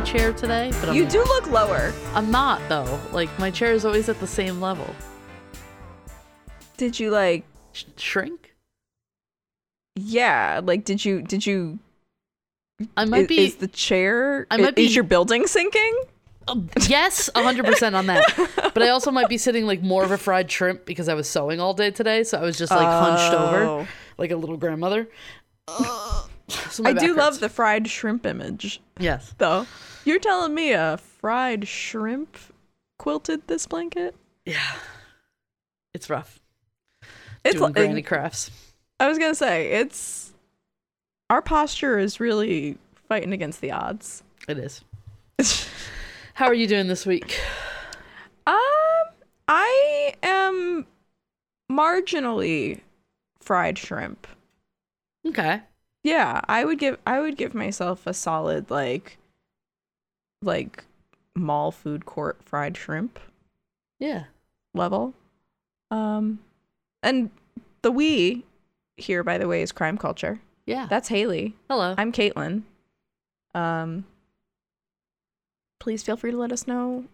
my chair today, but I'm, You do look lower. I'm not though. Like my chair is always at the same level. Did you like? Sh- shrink? Yeah. Like, did you? Did you? I might is, be. is the chair? I might Is be- your building sinking? Uh, yes, 100% on that. But I also might be sitting like more of a fried shrimp because I was sewing all day today. So I was just like hunched over Oh. like a little grandmother. So I do love the fried shrimp image, Yes. though. You're telling me a fried shrimp quilted this blanket? Yeah. It's rough. It's Doing like, granny crafts. I was gonna say it's our posture is really fighting against the odds. It is. How are you doing this week? Um, I am marginally fried shrimp. Okay. Yeah, I would give I would give myself a solid like like mall food court fried shrimp Yeah. level. Um and the we here by the way is crime culture. Yeah. That's Hayley. Hello. I'm Kaitlin. Um please feel free to let us know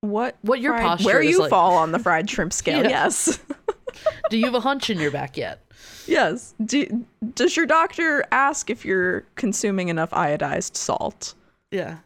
what What your fried- posture where you like. fall on the fried shrimp scale. Yeah. Yes. Do you have a hunch in your back yet? yes. Do, does your doctor ask if you're consuming enough iodized salt? Yeah.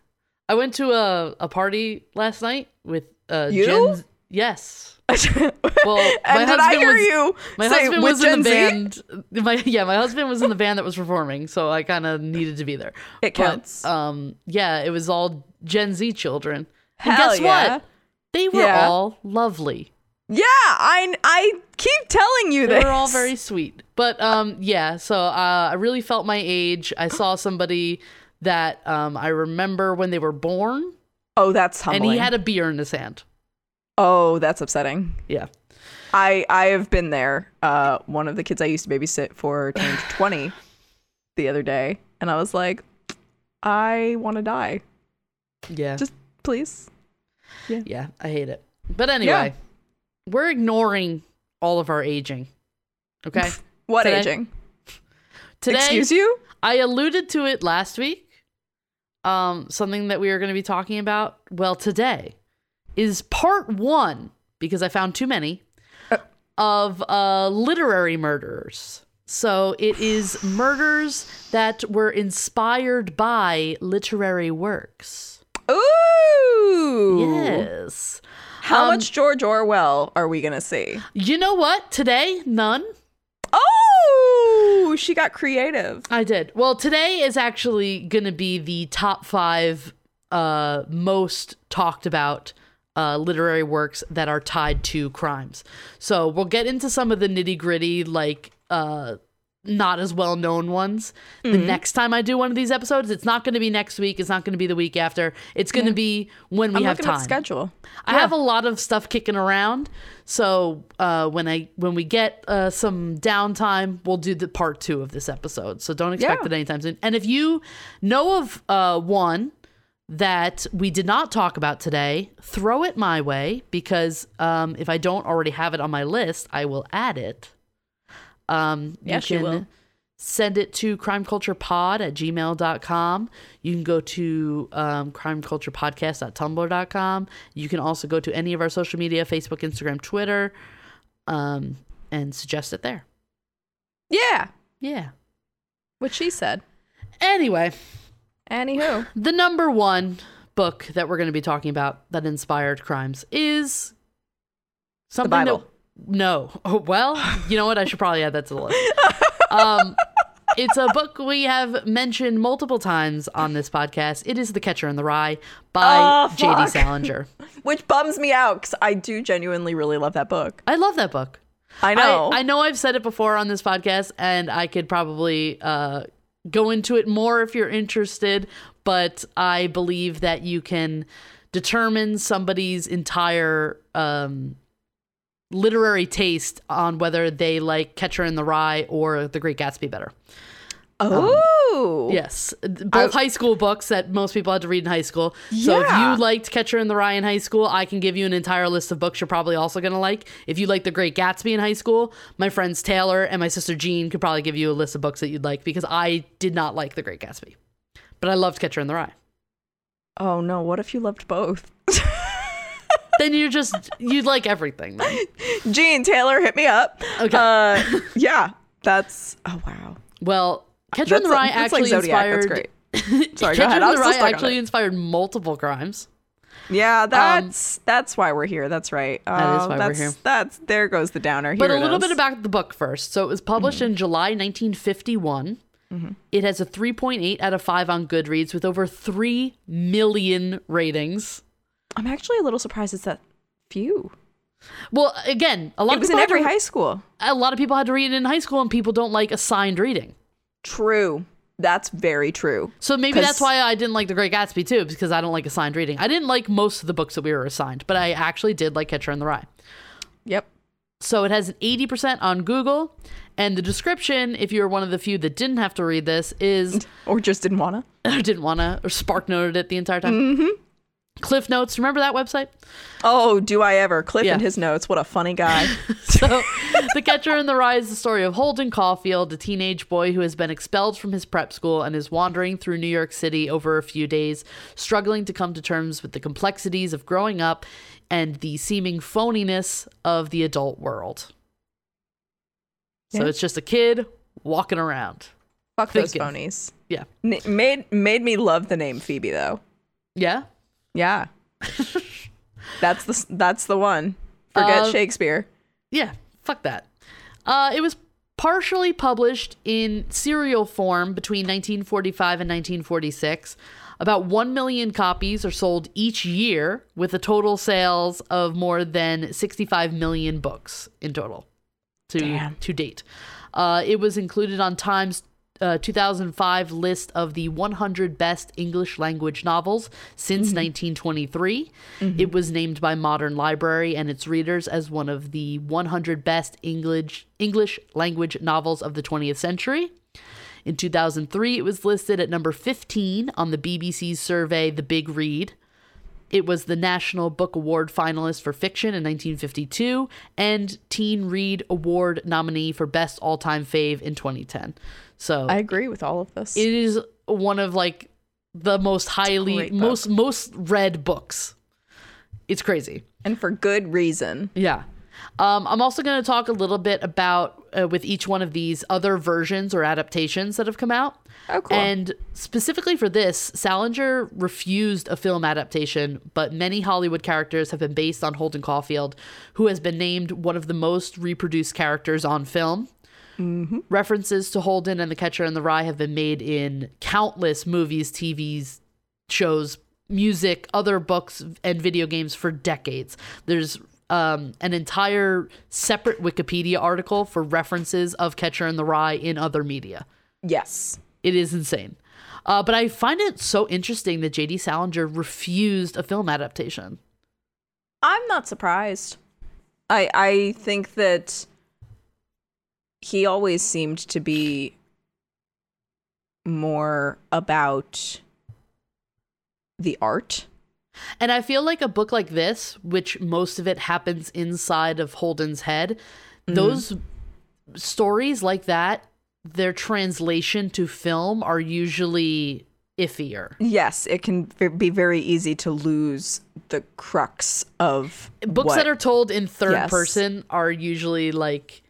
I went to a, a party last night with uh You? Gen Yes. well, Well, and my did I hear was- you My say husband was Gen in the Z? band. My yeah, my husband was in the band that was performing, so I kind of needed to be there. It counts. But, um, yeah, it was all Gen Z children. And guess yeah. what? They were Yeah. all lovely. Yeah, I I keep telling you They this. were all very sweet. But um, yeah, so uh, I really felt my age. I saw somebody that um, I remember when they were born, Oh, that's humbling. and he had a beer in his hand. oh, that's upsetting. Yeah. I I have been there. Uh, one of the kids I used to babysit for turned twenty the other day, and I was like, I want to die. Yeah. Just please. yeah, Yeah, I hate it. But anyway, we're ignoring all of our aging. Okay? What Today- aging? Today, Excuse you? I alluded to it last week. Um, something that we are going to be talking about. Well, today is part one because I found too many of uh, literary murders. So it is murders that were inspired by literary works. Ooh. Yes. How Um, much George Orwell are we gonna see? You know what? Today, none. Oh, she got creative. I did. Well, today is actually going to be the top five uh, most talked about uh, literary works that are tied to crimes. So we'll get into some of the nitty gritty, like uh, not as well known ones. The next time I do one of these episodes, it's not going to be next week. It's not going to be the week after. It's going to be when we I'm have time. schedule. I have a lot of stuff kicking around, so uh, when I when we get uh, some downtime, we'll do the part two of this episode. So don't expect Yeah. it anytime soon. And if you know of uh, one that we did not talk about today, throw it my way because um, if I don't already have it on my list, I will add it. Um, Yes, you you can will. send it to crimeculturepod at gmail.com. You can go to um, crimeculturepodcast.tumblr.com. You can also go to any of our social media Facebook, Instagram, Twitter, um, and suggest it there. Yeah, Yeah. what she said. Anyway, Anywho, the number one book that we're going to be talking about that inspired crimes is something Bible. that no. Oh, well, you know what? I should probably add that to the list. Um, it's a book we have mentioned multiple times on this podcast. It is The Catcher in the Rye by Oh, J.D. Salinger. which bums me out because I do genuinely really love that book. I love that book. I know. I, I know I've said it before on this podcast, and I could probably uh, go into it more if you're interested, but I believe that you can determine somebody's entire um, literary taste on whether they like Catcher in the Rye or The Great Gatsby better. oh, um, Yes, both high school books that most people had to read in high school. So if you liked Catcher in the Rye in high school, I can give you an entire list of books you're probably also going to like. If you like The Great Gatsby in high school, my friends Taylor and my sister Jean could probably give you a list of books that you'd like because I did not like The Great Gatsby. but I loved Catcher in the Rye. Oh no, what if you loved both? Then you're just you like everything. Then. Jean Taylor, hit me up. Okay. Uh, yeah, that's oh wow. Well, Catcher in the Rye that's like actually inspired. That's great. Sorry, Catcher in I the Rye actually inspired multiple crimes. Yeah, that's that's why we're here. That's right. Um, That is Oh, why we're here. That's there goes the downer. But a little is. bit about the book first. So it was published in July 1951. Mm-hmm. It has a 3.8 out of 5 on Goodreads with over 3 million ratings. I'm actually a little surprised it's that few. Well, again, a lot It of was in every to, high school. a lot of people had to read it in high school and people don't like assigned reading. True. That's very true. So maybe that's why I didn't like The Great Gatsby too, because I don't like assigned reading. I didn't like most of the books that we were assigned, but I actually did like Catcher in the Rye. Yep. So it has an 80% on Google, and the description, if you're one of the few that didn't have to read this, is Or just didn't wanna. or didn't want to, or Spark noted it the entire time. Mm-hmm. Cliff Notes, remember that website? Oh, do I ever? Cliff Yeah. and his notes. What a funny guy. So, The Catcher in the Rye is the story of Holden Caulfield, a teenage boy who has been expelled from his prep school and is wandering through New York City over a few days, struggling to come to terms with the complexities of growing up and the seeming phoniness of the adult world. So it's just a kid walking around. Fuck those phonies. Yeah. N- made made me love the name Phoebe though. Yeah. Yeah. that's the that's the one. Forget Uh, Shakespeare. Yeah, fuck that. Uh, it was partially published in serial form between 1945 and 1946. About 1 million copies are sold each year, with a total sales of more than 65 million books in total to, Damn. to date. Uh, it was included on Time's uh, 2005 list of the 100 best English language novels since 1923. It was named by Modern Library and its readers as one of the 100 best English English language novels of the 20th century. In 2003, it was listed at number 15 on the BBC's survey The Big Read. It was the National Book Award finalist for fiction in 1952 and Teen Read Award nominee for Best All Time Fave in 2010. So I agree with all of this. it is one of like the most highly most most read books. It's crazy. and for good reason. Yeah. Um, I'm also going to talk a little bit about uh, with each one of these other versions or adaptations that have come out. Oh, cool. And specifically for this, Salinger refused a film adaptation, but many Hollywood characters have been based on Holden Caulfield, who has been named one of the most reproduced characters on film. References to Holden and The Catcher in the Rye have been made in countless movies, TVs, shows, music, other books, and video games for decades. There's um, an entire separate Wikipedia article for references of Catcher in the Rye in other media. Yes. It is insane. Uh, but I find it so interesting that J.D. Salinger refused a film adaptation. I'm not surprised. I I think that he always seemed to be more about the art. And I feel like a book like this, which most of it happens inside of Holden's head, mm-hmm. those stories like that, their translation to film are usually iffier. Yes, it can be very easy to lose the crux of Books what- that are told in third Yes. person are usually like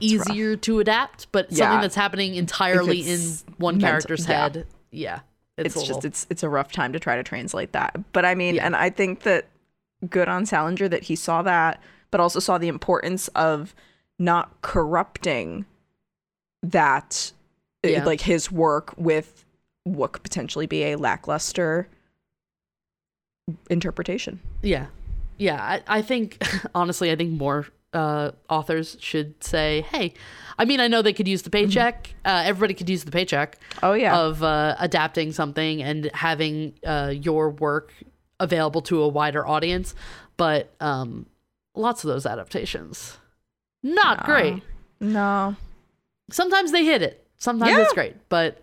easier to adapt, but something that's happening entirely in it's one mental- character's yeah. head. Yeah. It's, it's just it's it's a rough time to try to translate that. But I mean, Yeah. and I think that good on Salinger that he saw that, but also saw the importance of not corrupting that uh, Yeah. like his work with what could potentially be a lackluster interpretation. Yeah. Yeah. I, I think, honestly, I think more uh, authors should say, hey, I mean, I know they could use the paycheck. Uh, everybody could use the paycheck Oh yeah. of uh, adapting something and having uh, your work available to a wider audience. But um, lots of those adaptations, not great. no. Sometimes they hit it. Sometimes Yeah. it's great. But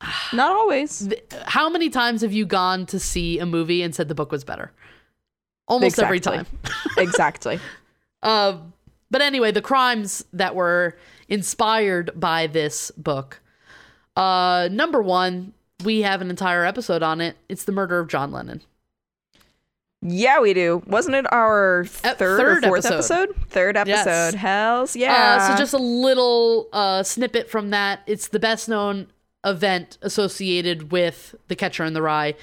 Not always. th- how many times have you gone to see a movie and said the book was better? Almost every time. exactly. Uh, but anyway, the crimes that were inspired by this book. Uh, number one, we have an entire episode on it. It's the murder of John Lennon. Yeah, we do. Wasn't it our third, third or fourth episode. episode? Third Yes. episode. Hells yeah. Uh, so just a little uh, snippet from that. It's the best known event associated with The Catcher in the Rye.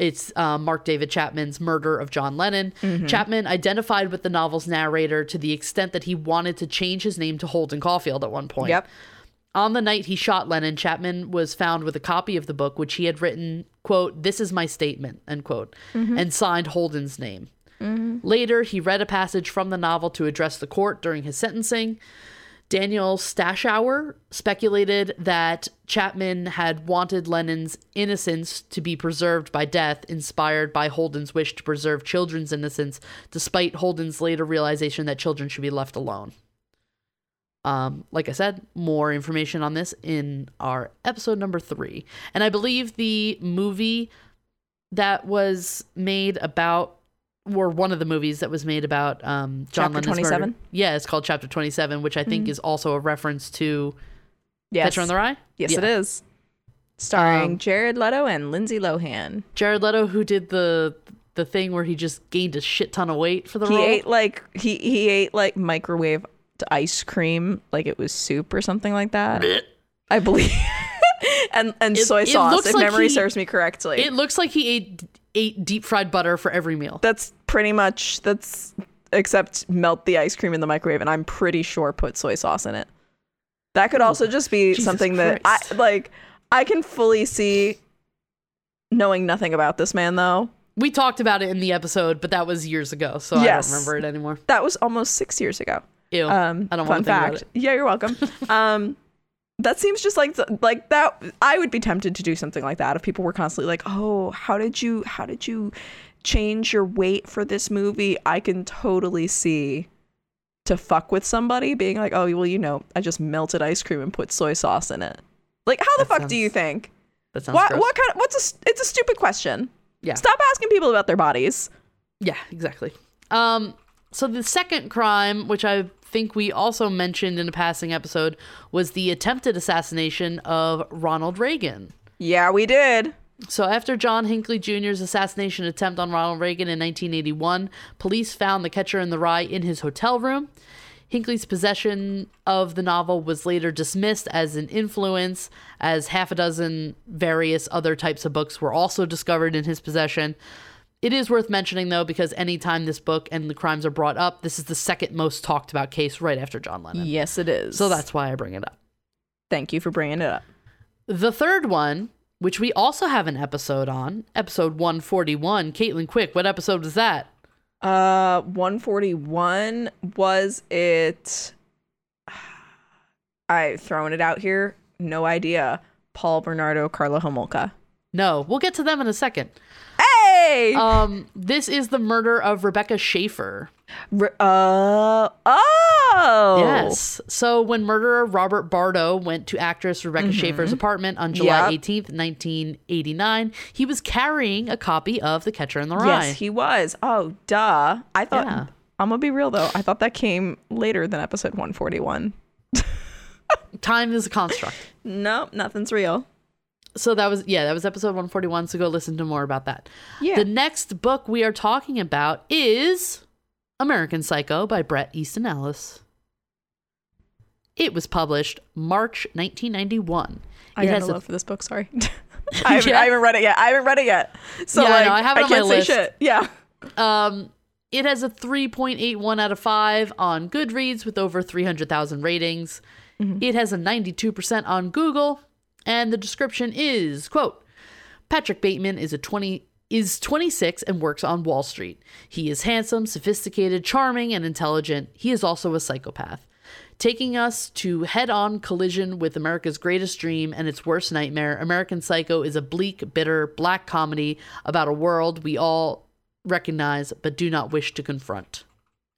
It's uh, Mark David Chapman's murder of John Lennon. Mm-hmm. Chapman identified with the novel's narrator to the extent that he wanted to change his name to Holden Caulfield at one point. Yep. On the night he shot Lennon, Chapman was found with a copy of the book, which he had written, quote, this is my statement, end quote, and signed Holden's name. Later, he read a passage from the novel to address the court during his sentencing. Daniel Stashower speculated that Chapman had wanted Lennon's innocence to be preserved by death, inspired by Holden's wish to preserve children's innocence, despite Holden's later realization that children should be left alone. Um, like I said, more information on this in our episode number three. And I believe the movie that was made about, or one of the movies that was made about um, John Chapter Lennon's 27? murder. Yeah, it's called Chapter 27, which I think is also a reference to yes. Catcher in the Rye. Yes, Yeah. it is. Starring Um, Jared Leto and Lindsay Lohan. Jared Leto, who did the the thing where he just gained a shit ton of weight for the He role. He ate like he he ate like microwave ice cream like it was soup or something like that. I believe. and and It- soy sauce if like memory he- serves me correctly. it looks like he ate ate deep fried butter for every meal. that's pretty much that's except melt the ice cream in the microwave and I'm pretty sure put soy sauce in it. That could also just be Jesus something that I like I can fully see knowing nothing about this man though. We talked about it in the episode, but that was years ago, so I don't remember it anymore. That was almost 6 years ago. Ew. Um, I don't want to think fact. about it. Yeah, you're welcome. um, that seems just like like that. I would be tempted to do something like that if people were constantly like, "Oh, how did you how did you change your weight for this movie?" I can totally see to fuck with somebody being like, "Oh, well, you know, I just melted ice cream and put soy sauce in it." Like, how the That fuck do you think? That sounds What gross. what kind of what's a it's a stupid question. Yeah. Stop asking people about their bodies. Yeah, exactly. Um, so the second crime, which I think we also mentioned in a passing episode, was the attempted assassination of Ronald Reagan. Yeah, we did. So after John Hinckley Jr.'s assassination attempt on Ronald Reagan in 1981, police found the catcher in the rye in his hotel room. Hinckley's possession of the novel was later dismissed as an influence, as half a dozen various other types of books were also discovered in his possession. It is worth mentioning, though, because anytime this book and the crimes are brought up, this is the second most talked about case right after John Lennon. Yes, it is. So that's why I bring it up. thank you for bringing it up. The third one, which we also have an episode on, episode 141. Kaitlin Quick, what episode was that? Uh, 141 was it? I throwing it out here. No idea. Paul Bernardo, Karla Homolka. No, we'll get to them in a second. Hey. Um, this is the murder of Rebecca Schaeffer. Re- uh. Oh. Yes. So when murderer Robert Bardo went to actress Rebecca Schaeffer's apartment on July Yep. 18th, 1989, he was carrying a copy of The Catcher in the Rye. Yes, he was. Oh, duh. I thought. Yeah. I'm gonna be real though. I thought that came later than episode 141. Time is a construct. Nope, nothing's real. So that was yeah, that was episode 141, so go listen to more about that. Yeah. The next book we are talking about is American Psycho by Bret Easton Ellis. It was published March 1991. I it got has a love for this book. Sorry. I, haven't, Yeah. I haven't read it yet. I haven't read it yet. So Yeah, I like, know. I have it on my list. shit. Yeah. Um, it has a 3.81 out of 5 on Goodreads with over 300,000 ratings. It has a 92% on Google, and the description is, quote, Patrick Bateman is a 20 is 26 and works on Wall Street. He is handsome, sophisticated, charming, and intelligent. He is also a psychopath. Taking us to head on collision with America's greatest dream and its worst nightmare, American Psycho is a bleak, bitter, black comedy about a world we all recognize but do not wish to confront.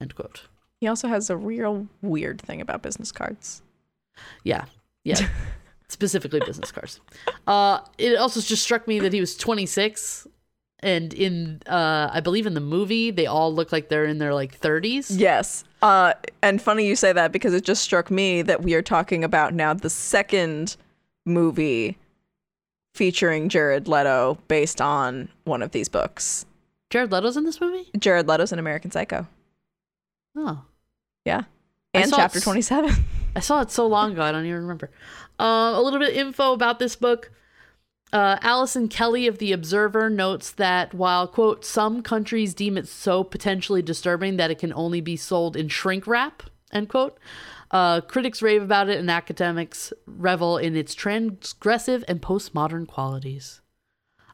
End quote. He also has a real weird thing about business cards. Yeah. Yeah. Specifically business cards. Uh it also just struck me that he was 26 and in uh I believe in the movie they all look like they're in their like 30s. Yes. Uh, and funny you say that because it just struck me that we are talking about now the second movie featuring Jared Leto based on one of these books. Jared Leto's in this movie? Jared Leto's in American Psycho. Oh. Yeah. And chapter 27. I saw it so long ago, I don't even remember. Uh, a little bit of info about this book. Uh, Allison Kelly of The Observer notes that while, quote, some countries deem it so potentially disturbing that it can only be sold in shrink wrap, end quote, uh, critics rave about it and academics revel in its transgressive and postmodern qualities.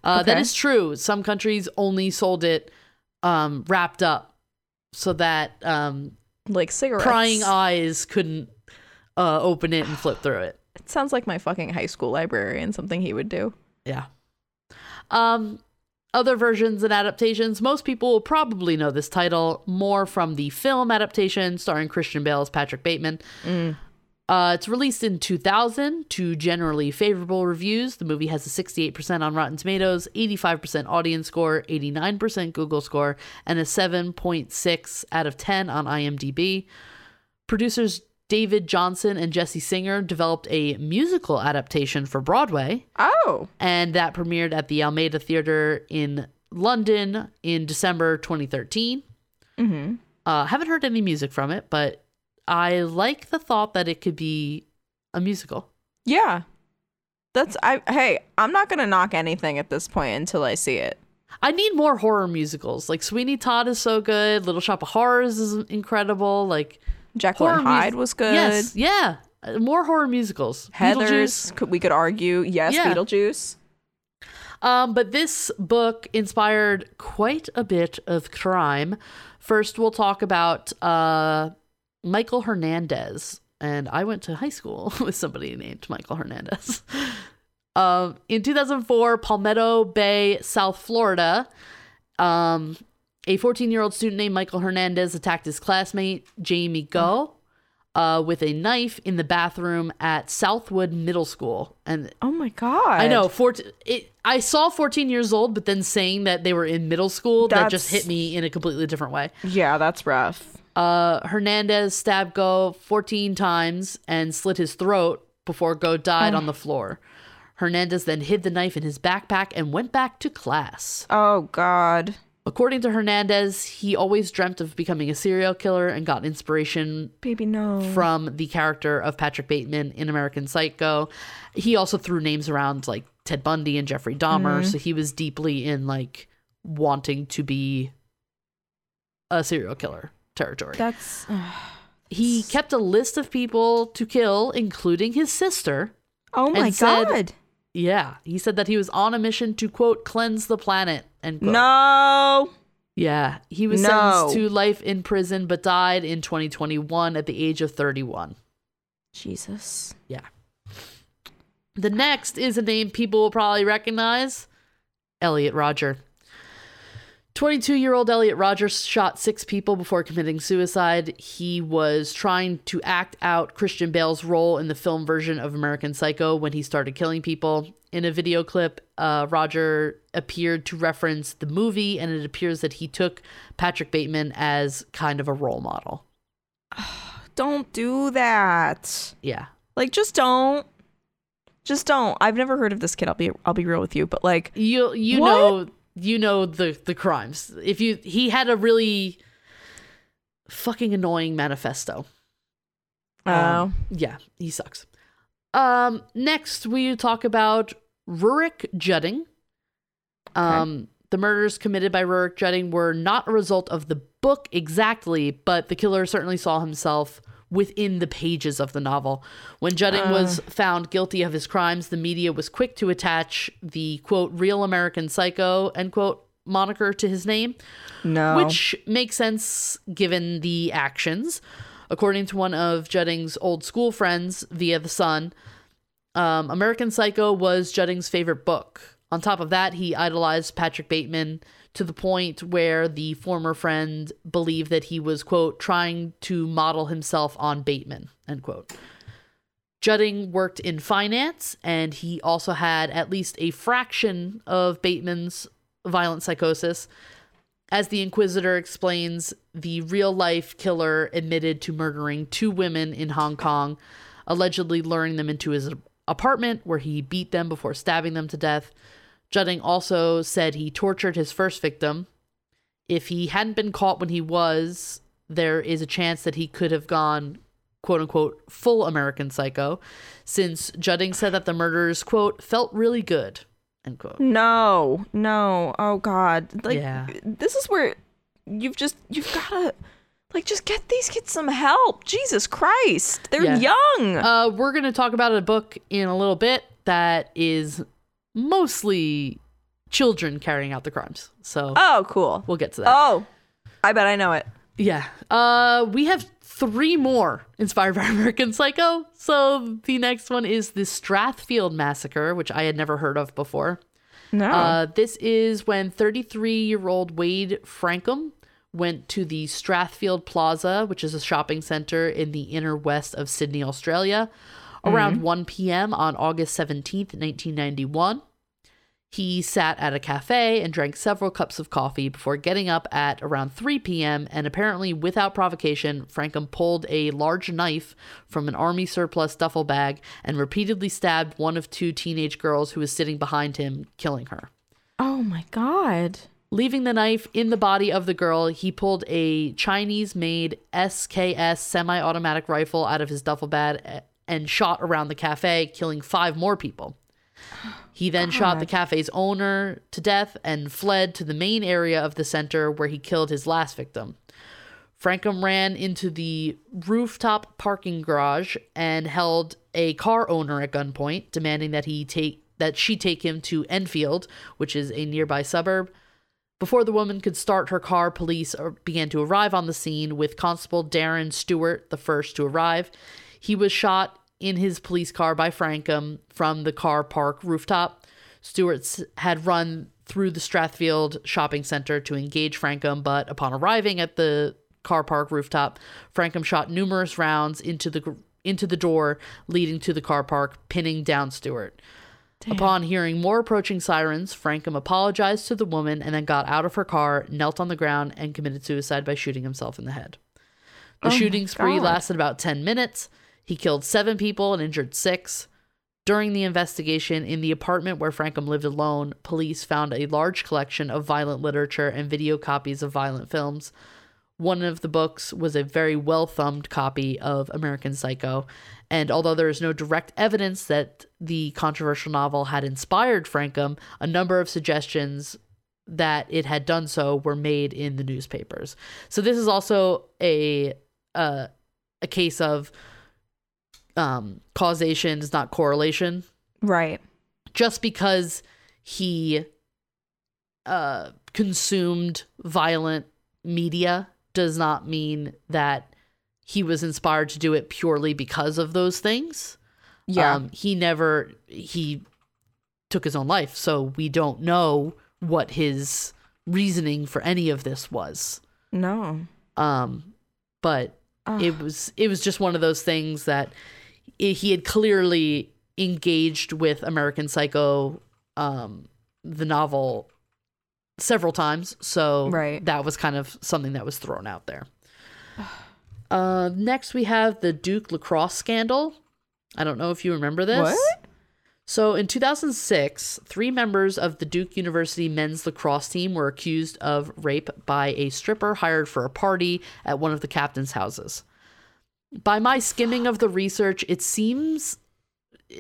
Uh, Okay. is true. Some countries only sold it um, wrapped up so that um, like cigarettes. prying eyes couldn't uh, open it and flip through it. It sounds like my fucking high school librarian, something he would do. Yeah. Um, other versions and adaptations. Most people will probably know this title more from the film adaptation starring Christian Bale as Patrick Bateman. Uh, it's released in 2000 to generally favorable reviews. The movie has a 68% on Rotten Tomatoes, 85% audience score, 89% Google score, and a 7.6 out of 10 on IMDb. Producers David Johnson and Jesse Singer developed a musical adaptation for Broadway Oh. and that premiered at the Almeida Theater in London in December 2013. Mm-hmm. Uh, haven't heard any music from it, but I like the thought that it could be a musical. Yeah. That's I hey, I'm not gonna knock anything at this point until I see it. I need more horror musicals. Like Sweeney Todd is so good. Little Shop of Horrors is incredible. Like Jekyll and Horror mus- Hyde was good. yes, yeah, Uh, more horror musicals. Heather's could, we could argue, yes, Yeah. Beetlejuice. Um, but this book inspired quite a bit of crime. First, we'll talk about uh, Michael Hernandez. And I went to high school with somebody named Michael Hernandez. um, in 2004, Palmetto Bay, South Florida, um, a 14 year old student named Michael Hernandez attacked his classmate, Jaime Gough, uh, with a knife in the bathroom at Southwood Middle School. And Oh my god. I know. 14, it, I saw 14 years old, but then saying that they were in middle school, that just That's- hit me in a completely different way. Yeah, that's rough. Uh, Hernandez stabbed Gough 14 times and slit his throat before Gough died on the floor. Hernandez then hid the knife in his backpack and went back to class. Oh god. According to Hernandez, he always dreamt of becoming a serial killer and got inspiration Baby no. from the character of Patrick Bateman in American Psycho. He also threw names around like Ted Bundy and Jeffrey Dahmer, mm-hmm. so he was deeply in like wanting to be a serial killer territory. That's he kept a list of people to kill, including his sister. Oh my And said- god. Yeah, he said that he was on a mission to quote cleanse the planet and No. Yeah, he was No. sentenced to life in prison but died in 2021 at the age of 31. Jesus. Yeah. The next is a name people will probably recognize Elliot Rodger. 22 year old Elliot Rodgers shot six people before committing suicide. He was trying to act out Christian Bale's role in the film version of American Psycho when he started killing people. In a video clip, uh, Rodger appeared to reference the movie, and it appears that he took Patrick Bateman as kind of a role model. Don't do that. Yeah. Like just don't. Just don't. I've never heard of this kid. I'll be I'll be real with you, but like you you What? know you know the the crimes. If you he had a really fucking annoying manifesto. Oh, Um, yeah he sucks. Um next we talk about Rurik Jutting. Um the murders committed by Rurik Jutting were not a result of the book exactly but the killer certainly saw himself within the pages of the novel when Jutting was found guilty of his crimes the media was quick to attach the quote real american psycho end quote moniker to his name no. which makes sense given the actions. According to one of Jutting's old school friends via The Sun, um, American Psycho was Jutting's favorite book. On top of that, he idolized Patrick Bateman to the point where the former friend believed that he was, quote, trying to model himself on Bateman, end quote. Jutting worked in finance, and he also had at least a fraction of Bateman's violent psychosis. As the Inquisitor explains, the real life killer admitted to murdering two women in Hong Kong, allegedly luring them into his apartment where he beat them before stabbing them to death. Jutting also said he tortured his first victim. If he hadn't been caught when he was, there is a chance that he could have gone, quote unquote, full American psycho, since Jutting said that the murders, quote, felt really good, end quote. No, no. Oh God. Like Yeah. this is where you've just you've gotta like just get these kids some help. Jesus Christ. They're Yeah. young. Uh, we're going to talk about a book in a little bit that is mostly children carrying out the crimes. So oh, cool. we'll get to that. Oh. I bet I know it. Yeah. Uh, we have three more inspired by American Psycho. So the next one is the Strathfield Massacre, which I had never heard of before. No. Uh, this is when 33 year old Wade Frankum went to the Strathfield Plaza, which is a shopping center in the inner west of Sydney, Australia, around 1 p.m. on August 17th, 1991. He sat at a cafe and drank several cups of coffee before getting up at around 3 p.m. And apparently, without provocation, Frankum pulled a large knife from an army surplus duffel bag and repeatedly stabbed one of two teenage girls who was sitting behind him, killing her. oh my God. Leaving the knife in the body of the girl, he pulled a Chinese made SKS semi automatic rifle out of his duffel bag eh, and shot around the cafe, killing five more people. He then shot the cafe's owner to death and fled to the main area of the center where he killed his last victim. Frankum ran into the rooftop parking garage and held a car owner at gunpoint, demanding that he take that she take him to Enfield, which is a nearby suburb. Before the woman could start her car, police began to arrive on the scene, with Constable Darren Stewart the first to arrive. He was shot in his police car by Frankum from the car park rooftop. Stewart had run through the Strathfield shopping center to engage Frankum, but upon arriving at the car park rooftop, Frankum shot numerous rounds into the into the door leading to the car park, pinning down Stewart. Upon hearing more approaching sirens, Frankum apologized to the woman and then got out of her car, knelt on the ground, and committed suicide by shooting himself in the head. The Oh shooting spree God. lasted about 10 minutes. He killed seven people and injured six. During the investigation in the apartment where Frankum lived alone, police found a large collection of violent literature and video copies of violent films. One of the books was a very well thumbed copy of American Psycho. And although there is no direct evidence that the controversial novel had inspired Frankum, a number of suggestions that it had done so were made in the newspapers. So this is also a uh, a case of um, causation is not correlation Right. just because he uh, consumed violent media does not mean that he was inspired to do it purely because of those things. Yeah. Um, he never he took his own life, so we don't know what his reasoning for any of this was. no. Um, but Ugh. it was it was just one of those things that he had clearly engaged with American Psycho, um, the novel, several times. So Right. that was kind of something that was thrown out there. Uh, next, we have the Duke lacrosse scandal. I don't know if you remember this. What? So in 2006, three members of the Duke University men's lacrosse team were accused of rape by a stripper hired for a party at one of the captain's houses. By my skimming of the research, it seems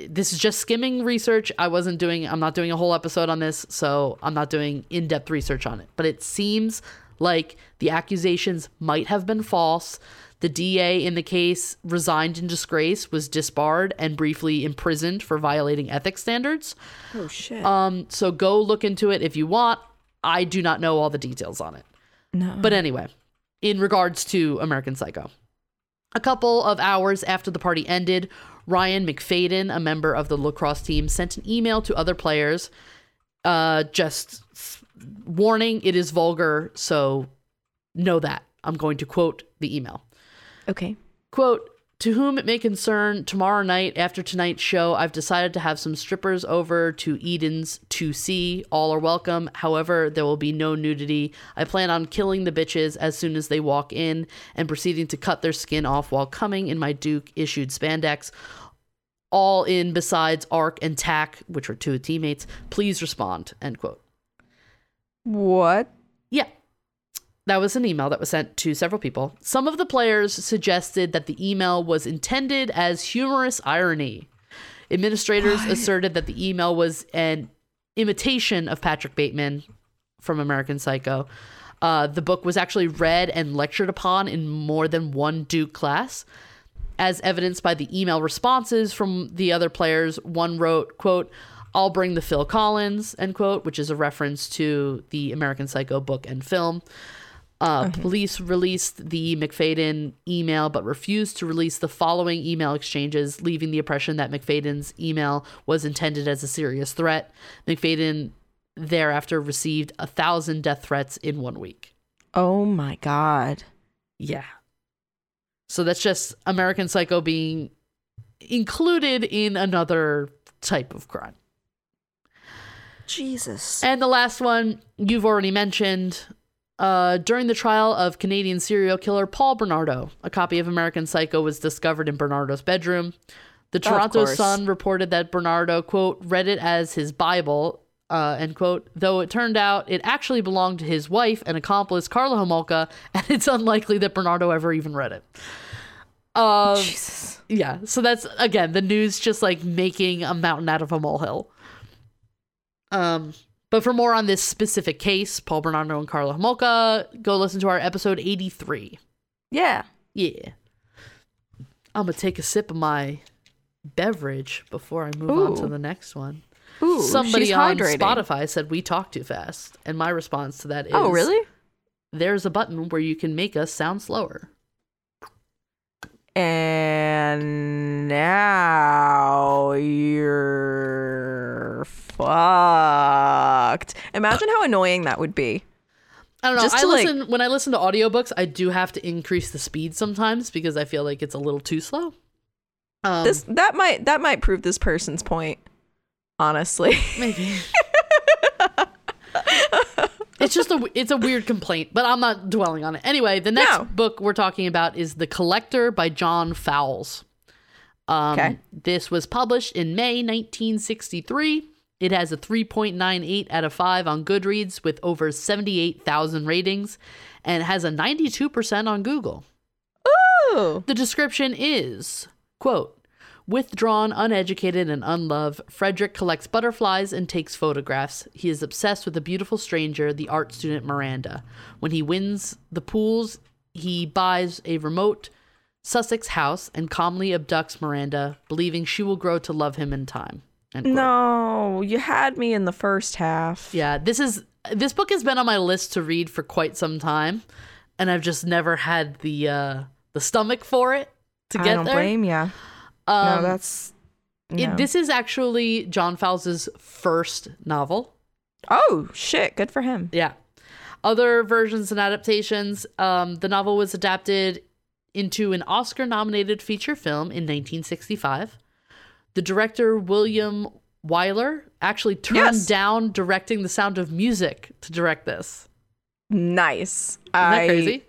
this is just skimming research. I wasn't doing I'm not doing a whole episode on this, so I'm not doing in-depth research on it. But it seems like the accusations might have been false. The DA in the case resigned in disgrace, was disbarred, and briefly imprisoned for violating ethics standards. Oh shit. Um, so go look into it if you want. I do not know all the details on it. no. But anyway, in regards to American Psycho, a couple of hours after the party ended, Ryan McFadden, a member of the lacrosse team, sent an email to other players, uh, just warning it is vulgar, so know that. I'm going to quote the email. okay. Quote, to whom it may concern, tomorrow night after tonight's show, I've decided to have some strippers over to Eden's to see. All are welcome. However, there will be no nudity. I plan on killing the bitches as soon as they walk in and proceeding to cut their skin off while coming in my Duke issued spandex. all in besides Ark and Tack, which are two teammates. Please respond. End quote. What? That was an email that was sent to several people. Some of the players suggested that the email was intended as humorous irony. Administrators asserted that the email was an imitation of Patrick Bateman from American Psycho. Uh, the book was actually read and lectured upon in more than one Duke class. As evidenced by the email responses from the other players, one wrote, quote, I'll bring the Phil Collins, end quote, which is a reference to the American Psycho book and film. Uh, Police released the McFadden email, but refused to release the following email exchanges, leaving the impression that McFadden's email was intended as a serious threat. McFadden thereafter received a thousand death threats in one week. Oh my god. Yeah. So that's just American Psycho being included in another type of crime. Jesus. And the last one you've already mentioned. Uh, during the trial of Canadian serial killer Paul Bernardo, a copy of American Psycho was discovered in Bernardo's bedroom. The Toronto course. Sun reported that Bernardo, quote, read it as his Bible, uh, end quote, though it turned out it actually belonged to his wife and accomplice, Karla Homolka, and it's unlikely that Bernardo ever even read it. Um, Jesus. yeah, so that's again the news just like making a mountain out of a molehill. Um, but for more on this specific case, Paul Bernardo and Karla Homolka, go listen to our episode 83. Yeah. Yeah. I'm gonna take a sip of my beverage before I move on to the next one. Ooh, Somebody on hydrating. Spotify said we talk too fast, and my response to that oh, is Oh, really? There's a button where you can make us sound slower. And now you're fucked. Imagine how annoying that would be. I don't know. Just I like- listen when I listen to audiobooks, I do have to increase the speed sometimes because I feel like it's a little too slow. Um, This that might that might prove this person's point. Honestly. maybe. it's just a it's a weird complaint, but I'm not dwelling on it. Anyway, the next No. book we're talking about is The Collector by John Fowles. Um, Okay. This was published in May 1963. It has a 3.98 out of 5 on Goodreads with over 78,000 ratings and has a 92% on Google. Ooh. The description is, quote, Withdrawn, uneducated, and unloved, Frederick collects butterflies and takes photographs. He is obsessed with a beautiful stranger, the art student Miranda. When he wins the pools, he buys a remote Sussex house and calmly abducts Miranda, believing she will grow to love him in time. No, you had me in the first half. Yeah, this is this book has been on my list to read for quite some time, and I've just never had the uh the stomach for it to I get I don't there. blame ya. Um, no, that's It, this is actually John Fowles' first novel. Oh shit, good for him. Yeah. Other versions and adaptations. Um, the novel was adapted into an Oscar nominated feature film in 1965. The director, William Wyler, actually turned Yes. down directing The Sound of Music to direct this. Nice. Isn't that I crazy?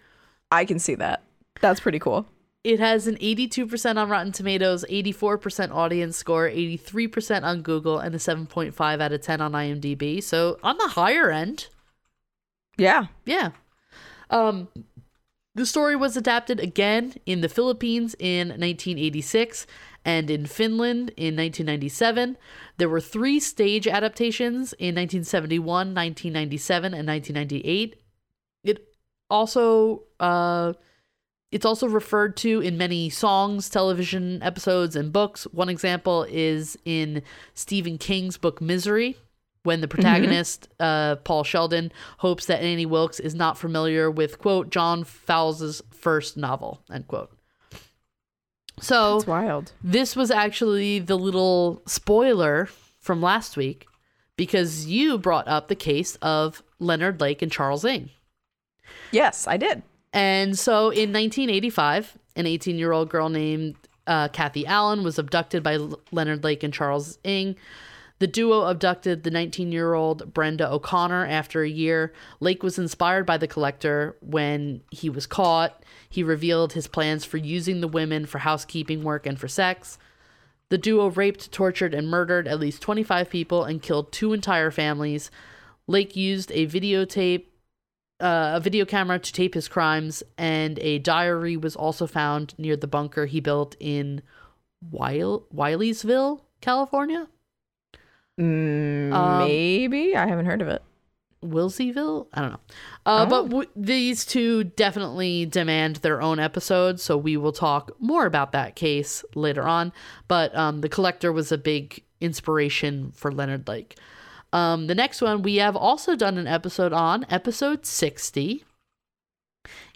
I can see that. That's pretty cool. It has an 82% on Rotten Tomatoes, 84% audience score, 83% on Google, and a 7.5 out of 10 on IMDb. So on the higher end. Yeah. Yeah. Um the story was adapted again in the Philippines in 1986 and in Finland in 1997. There were 3 stage adaptations in 1971, 1997, and 1998. It also uh it's also referred to in many songs, television episodes, and books. One example is in Stephen King's book Misery, when the protagonist, uh, Paul Sheldon, hopes that Annie Wilkes is not familiar with, quote, John Fowles' first novel, end quote. So That's wild. this was actually the little spoiler from last week because you brought up the case of Leonard Lake and Charles Ng. Yes, I did. And so in 1985, an 18 year old girl named uh, Kathy Allen was abducted by L- Leonard Lake and Charles Ng. The duo abducted the 19 year old Brenda O'Connor after a year. Lake was inspired by the collector when he was caught. He revealed his plans for using the women for housekeeping work and for sex. The duo raped, tortured, and murdered at least 25 people and killed two entire families. Lake used a videotape, uh, a video camera to tape his crimes, and a diary was also found near the bunker he built in Weil- Wileysville, California. Mm, Um, maybe I haven't heard of it. Wilseyville? I don't know. Uh, Oh. But w- these two definitely demand their own episode, so we will talk more about that case later on. But um, the collector was a big inspiration for Leonard Lake. Um, the next one we have also done an episode on, episode 60.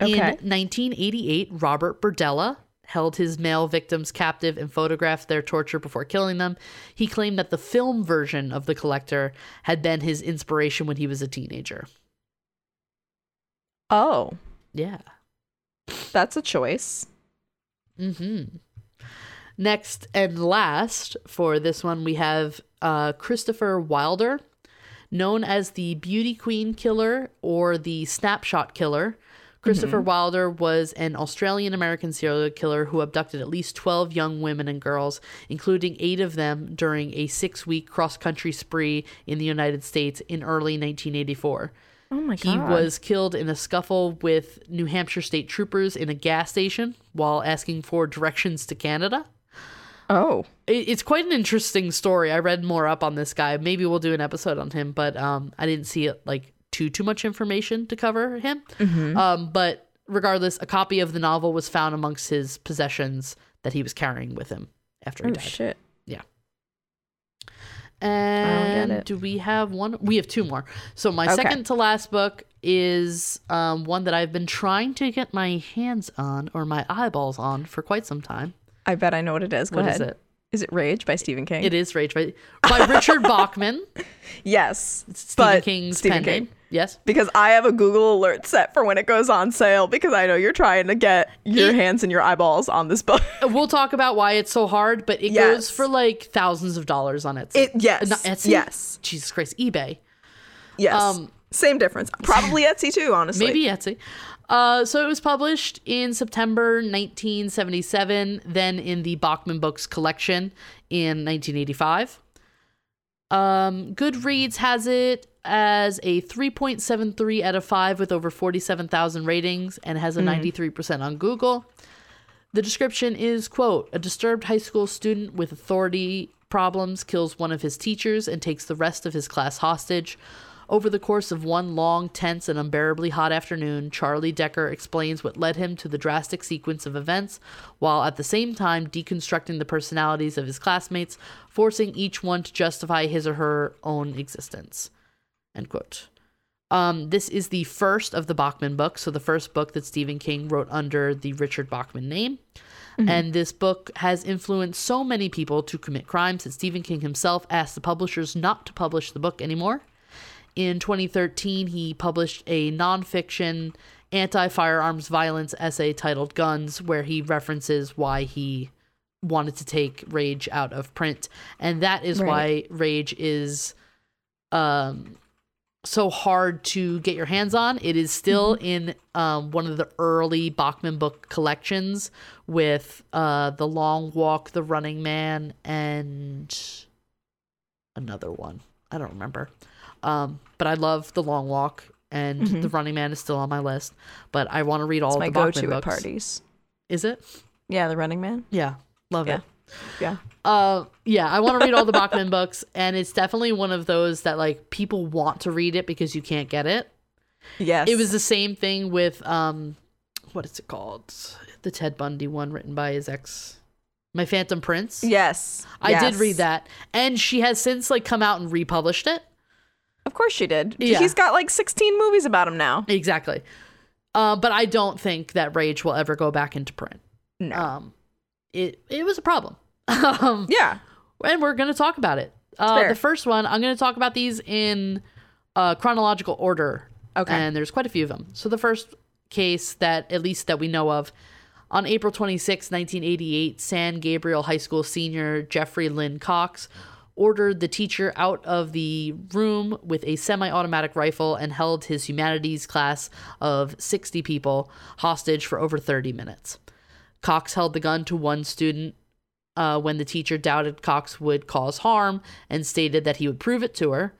Okay. In 1988, Robert Berdella held his male victims captive and photographed their torture before killing them. He claimed that the film version of The Collector had been his inspiration when he was a teenager. Oh, Yeah. that's a choice. Mm-hmm. Next and last for this one, we have uh, Christopher Wilder, known as the Beauty Queen Killer or the Snapshot Killer. Christopher Wilder was an Australian American serial killer who abducted at least 12 young women and girls, including eight of them during a six week cross country spree in the United States in early 1984. Oh my God. He was killed in a scuffle with New Hampshire state troopers in a gas station while asking for directions to Canada. Oh, It- It's quite an interesting story. I read more up on this guy. Maybe we'll do an episode on him, but um, I didn't see it like too too much information to cover him. Um, but regardless, a copy of the novel was found amongst his possessions that he was carrying with him after he oh died. shit. Yeah. And do we have one? We have two more. So my Okay. second to last book is um, one that I've been trying to get my hands on or my eyeballs on for quite some time. I bet I know what it is. Go What ahead. is it? Is it Rage by Stephen King? It is Rage by, by Richard Bachman. Yes. It's Stephen King's Stephen pen King. name. Yes. Because I have a Google alert set for when it goes on sale because I know you're trying to get your It- hands and your eyeballs on this book. We'll talk about why it's so hard, but it Yes. goes for like thousands of dollars on Etsy. It yes. Not Etsy? Yes. Jesus Christ, eBay. Yes. Um, Same difference. Probably Etsy too, honestly. Maybe Etsy. Uh, so it was published in September 1977, then in the Bachman Books collection in 1985. Um, Goodreads has it as a 3.73 out of 5 with over 47,000 ratings and has a 93% on Google. The description is quote, a disturbed high school student with authority problems kills one of his teachers and takes the rest of his class hostage. Over the course of one long, tense, and unbearably hot afternoon, Charlie Decker explains what led him to the drastic sequence of events, while at the same time deconstructing the personalities of his classmates, forcing each one to justify his or her own existence. End quote. Um, this is the first of the Bachman books, so the first book that Stephen King wrote under the Richard Bachman name. And this book has influenced so many people to commit crimes that Stephen King himself asked the publishers not to publish the book anymore. In 2013, he published a nonfiction anti firearms violence essay titled Guns, where he references why he wanted to take Rage out of print. And that is Right. why Rage is um, so hard to get your hands on. It is still in um, one of the early Bachman book collections with uh, The Long Walk, The Running Man, and another one. I don't remember. Um, but I love The Long Walk, and The Running Man is still on my list. But I want to read all It's of my the Bachman go-to at books. parties. Is it? Yeah, The Running Man. Yeah, love Yeah. it. Yeah. Uh, yeah, I want to read all the Bachman books, and it's definitely one of those that like people want to read it because you can't get it. Yes. It was the same thing with um, what is it called? The Ted Bundy one written by his ex, My Phantom Prince. Yes. I did read that, and she has since like come out and republished it. Of course she did. Yeah. He's got like 16 movies about him now. Exactly. Uh, but I don't think that Rage will ever go back into print. No. Um, it it was a problem. um, yeah. and we're going to talk about it. Uh, the first one, I'm going to talk about these in uh, chronological order. Okay. And there's quite a few of them. So the first case that, at least that we know of, on April 26, 1988, San Gabriel High School senior Jeffrey Lynn Cox ordered the teacher out of the room with a semi automatic rifle and held his humanities class of 60 people hostage for over 30 minutes. Cox held the gun to one student uh, when the teacher doubted Cox would cause harm and stated that he would prove it to her.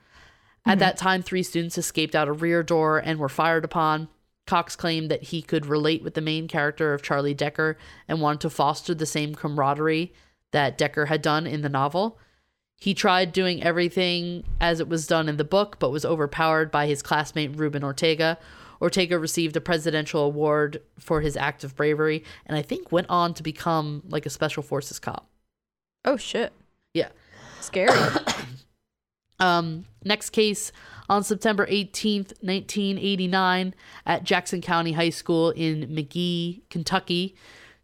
At that time, three students escaped out a rear door and were fired upon. Cox claimed that he could relate with the main character of Charlie Decker and wanted to foster the same camaraderie that Decker had done in the novel. He tried doing everything as it was done in the book, but was overpowered by his classmate Ruben Ortega. Ortega received a presidential award for his act of bravery and I think went on to become like a special forces cop. Oh shit. Yeah. Scary. Um, next case on September 18th, 1989, at Jackson County High School in McKee, Kentucky.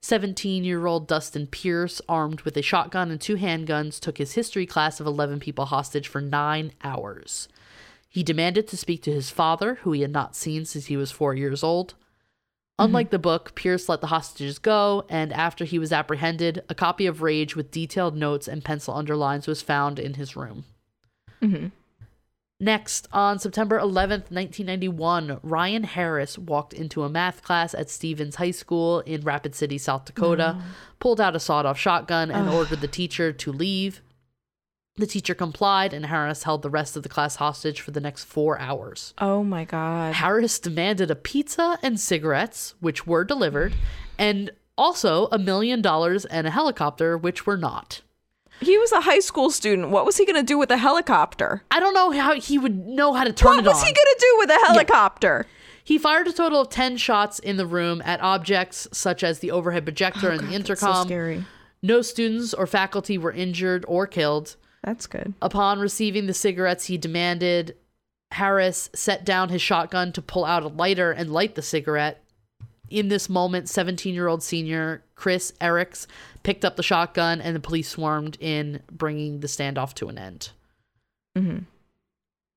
17 year old Dustin Pierce, armed with a shotgun and two handguns, took his history class of 11 people hostage for nine hours. He demanded to speak to his father, who he had not seen since he was four years old. Mm-hmm. Unlike the book, Pierce let the hostages go, and after he was apprehended, a copy of Rage with detailed notes and pencil underlines was found in his room. Mm-hmm. Next, on September 11th, 1991, Ryan Harris walked into a math class at Stevens High School in Rapid City, South Dakota, pulled out a sawed off shotgun, and ordered the teacher to leave. The teacher complied, and Harris held the rest of the class hostage for the next four hours. oh my god. Harris demanded a pizza and cigarettes, which were delivered, and also a million dollars and a helicopter, which were not. He was a high school student. What was he gonna do with a helicopter? I don't know how he would know how to turn What it was he gonna do with a helicopter? He fired a total of 10 shots in the room at objects such as the overhead projector oh, and the intercom. scary. no students or faculty were injured or killed. That's good. Upon receiving the cigarettes he demanded, Harris set down his shotgun to pull out a lighter and light the cigarette. In this moment, 17 year old senior Chris Eriks picked up the shotgun and the police swarmed in, bringing the standoff to an end.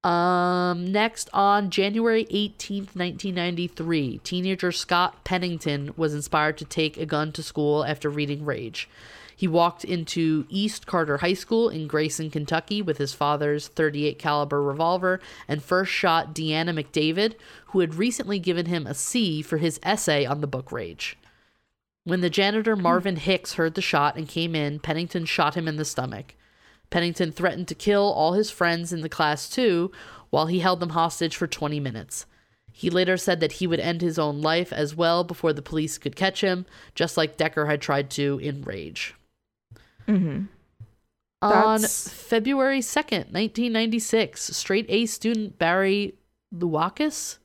Um, next, on January 18th, 1993, teenager Scott Pennington was inspired to take a gun to school after reading Rage. He walked into East Carter High School in Grayson, Kentucky with his father's 38 caliber revolver and first shot Deanna McDavid, who had recently given him a C for his essay on the book Rage. When the janitor Marvin Hicks heard the shot and came in, Pennington shot him in the stomach. Pennington threatened to kill all his friends in the class too, while he held them hostage for 20 minutes. He later said that he would end his own life as well before the police could catch him, just like Decker had tried to in Rage. On February 2nd, 1996, straight A student Barry Loukaitis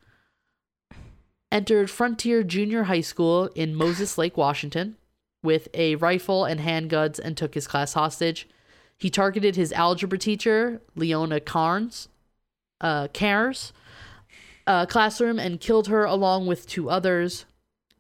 entered Frontier Junior High School in Moses Lake, Washington, with a rifle and handguns and took his class hostage. He targeted his algebra teacher, Leona Carnes, uh, Caires, uh, classroom and killed her along with two others.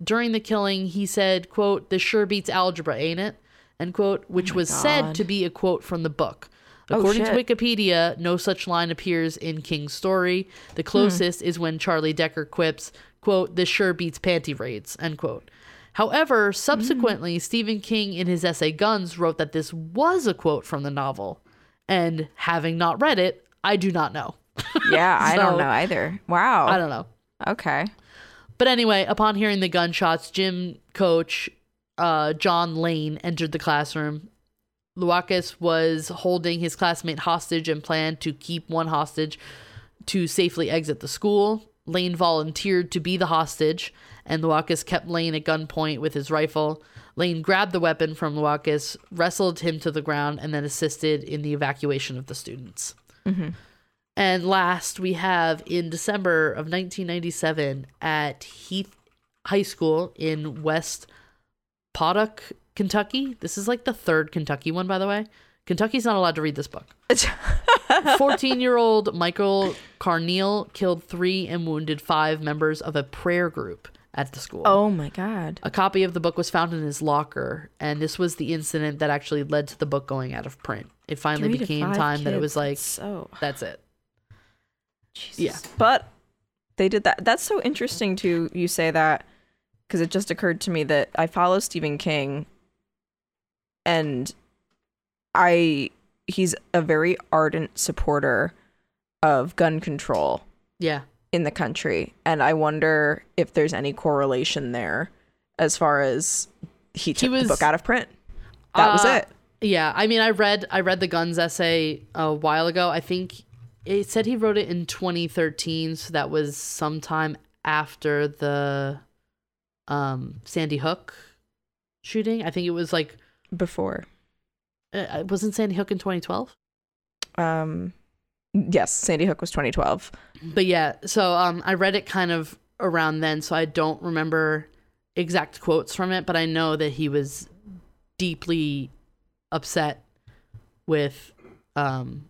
During the killing, he said, quote, this sure beats algebra, ain't it? End quote, which oh was said to be a quote from the book. Oh, According to. Wikipedia, no such line appears in King's story. The hmm. closest is when Charlie Decker quips, quote, this sure beats panty raids, end quote. However, hmm. subsequently, Stephen King in his essay Guns wrote that this was a quote from the novel. And having not read it, I do not know. Yeah, I don't know either. Wow. I don't know. Okay. But anyway, upon hearing the gunshots, gym coach uh, John Lane entered the classroom. Loukaitis was holding his classmate hostage and planned to keep one hostage to safely exit the school. Lane volunteered to be the hostage, and Loukaitis kept Lane at gunpoint with his rifle. Lane grabbed the weapon from Loukaitis, wrestled him to the ground, and then assisted in the evacuation of the students. And last, we have in December of 1997 at Heath High School in West Paducah, Kentucky. This is like the third Kentucky one, by the way. Kentucky's not allowed to read this book. 14 year old Michael Carneal killed three and wounded five members of a prayer group at the school. oh my god. A copy of the book was found in his locker, and this was the incident that actually led to the book going out of print. It finally Three became time that it was like, that's so that's it. Jesus. Yeah. But they did that. That's so interesting to you say that because it just occurred to me that I follow Stephen King and I he's a very ardent supporter of gun control Yeah. in the country and I wonder if there's any correlation there as far as he took was- the book out of print. That was Uh, it. Yeah, I mean, I read I read the guns essay a while ago. I think it said he wrote it in 2013, so that was sometime after the um Sandy Hook shooting. I think it was like Before. uh, wasn't Sandy Hook in 2012? Um, yes, Sandy Hook was 2012. But yeah, so um I read it kind of around then, so I don't remember exact quotes from it, but I know that he was deeply upset with um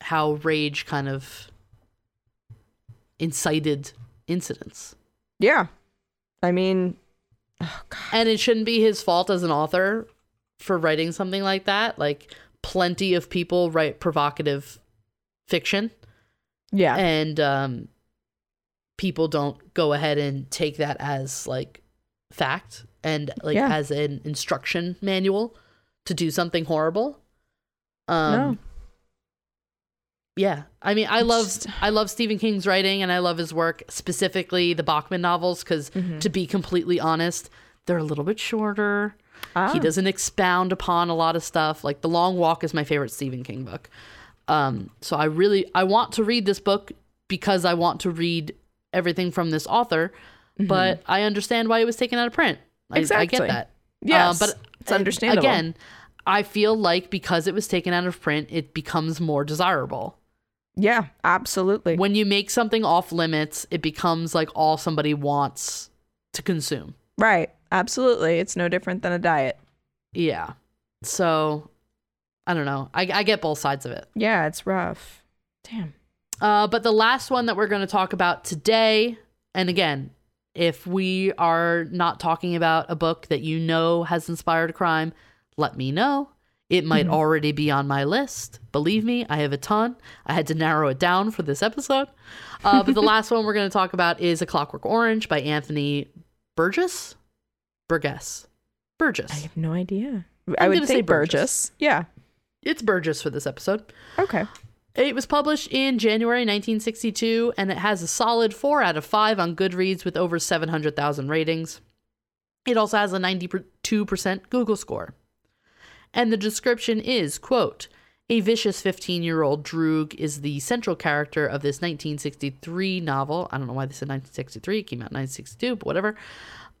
how rage kind of incited incidents. Yeah. I mean, oh god. And it shouldn't be his fault as an author for writing something like that. Like plenty of people write provocative fiction Yeah. and um people don't go ahead and take that as like fact and like Yeah. as an instruction manual to do something horrible um no. Yeah. I mean i love just- i love stephen king's writing and i love his work specifically the bachman novels because Mm-hmm. to be completely honest they're a little bit shorter. Ah. he doesn't expound upon a lot of stuff. Like the long walk is my favorite stephen king book. Um so i really i want to read this book because i want to read everything from this author but i understand why it was taken out of print. I, I get that. Yes, but it's uh, understandable. again i feel like because it was taken out of print it becomes more desirable Yeah, absolutely. when you make something off limits it becomes like all somebody wants to consume right. Absolutely. It's no different than a diet. yeah so i don't know i, I get both sides of it Yeah, it's rough. Damn. Uh, but the last one that we're going to talk about today, and again, if we are not talking about a book that you know has inspired a crime, let me know. It might already be on my list. Believe me, I have a ton. I had to narrow it down for this episode. Uh, but the last one we're going to talk about is A Clockwork Orange by Anthony Burgess. Burgess. Burgess. I have no idea. I'm I would say Burgess. Burgess. Yeah. It's Burgess for this episode. Okay. It was published in January 1962, and it has a solid 4 out of 5 on Goodreads with over 700,000 ratings. It also has a 92% Google score. And the description is, quote, a vicious 15-year-old Droog is the central character of this 1963 novel. I don't know why they said 1963. It came out in 1962, but whatever.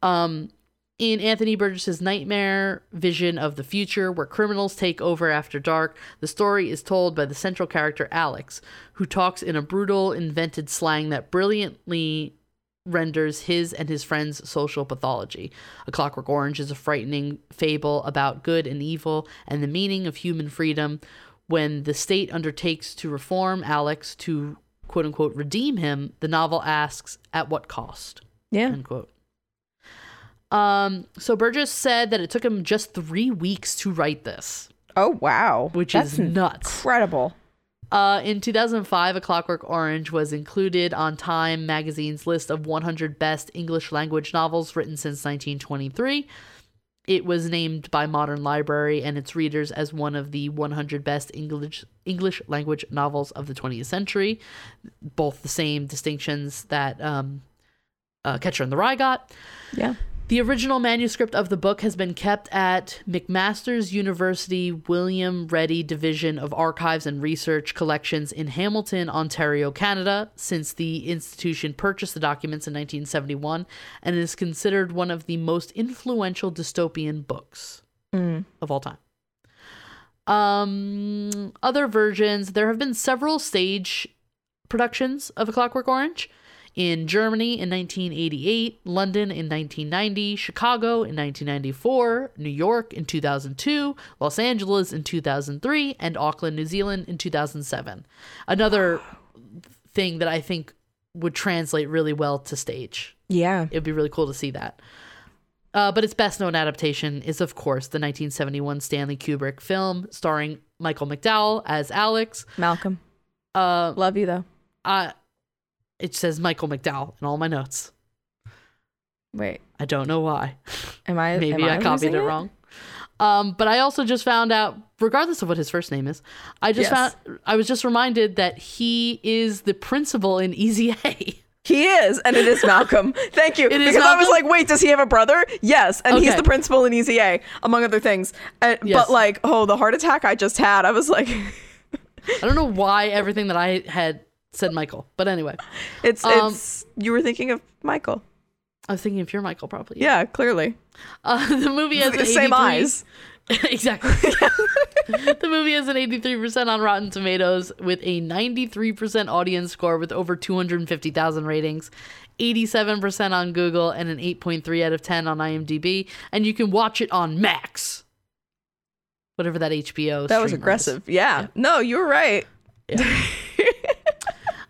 Um, in Anthony Burgess's nightmare vision of the future, where criminals take over after dark, the story is told by the central character Alex, who talks in a brutal, invented slang that brilliantly renders his and his friends' social pathology. A Clockwork Orange is a frightening fable about good and evil and the meaning of human freedom. When the state undertakes to reform Alex to quote unquote redeem him, the novel asks, at what cost? Yeah. End quote. Um, so Burgess said that it took him just three weeks to write this, Oh wow. which That's is nuts. incredible. Uh, in 2005, A Clockwork Orange was included on Time magazine's list of 100 best English language novels written since 1923. It was named by Modern Library and its readers as one of the 100 best English English language novels of the 20th century, both the same distinctions that um, uh, Catcher in the Rye got. Yeah. The original manuscript of the book has been kept at McMaster's University William Ready Division of Archives and Research Collections in Hamilton, Ontario, Canada, since the institution purchased the documents in 1971 and is considered one of the most influential dystopian books Mm. of all time. Um, other versions, there have been several stage productions of A Clockwork Orange in Germany in 1988, London in 1990, Chicago in 1994, New York in 2002, Los Angeles in 2003, and Auckland, New Zealand in 2007. Another thing that I think would translate really well to stage. Yeah. It would be really cool to see that. Uh, but its best known adaptation is, of course, the 1971 Stanley Kubrick film starring Michael McDowell as Alex. Malcolm. Uh, Love you though. uh, it says Michael McDowell in all my notes. Wait. I don't know why. Am I Maybe am I, copied losing it, wrong. Um, but I also just found out, regardless of what his first name is, I just Yes. found I was just reminded that he is the principal in Easy A. He is, and it is Malcolm. Thank you. It is because I was like, wait, does he have a brother? Yes, and he's the principal in Easy A, among other things. And, Yes. But like, oh, the heart attack I just had, I was like, I don't know why everything that I had said Michael, but anyway, it's Um, it's. You were thinking of Michael. I was thinking if you're Michael, probably. Yeah, clearly. Uh, the movie has an Same 83 eyes. exactly. the movie has an 83% on Rotten Tomatoes with a 93% audience score with over 250,000 ratings, 87% on Google, and an 8.3 out of 10 on IMDb. And you can watch it on Max. Whatever that HBO. That was aggressive. Yeah. No, you were right.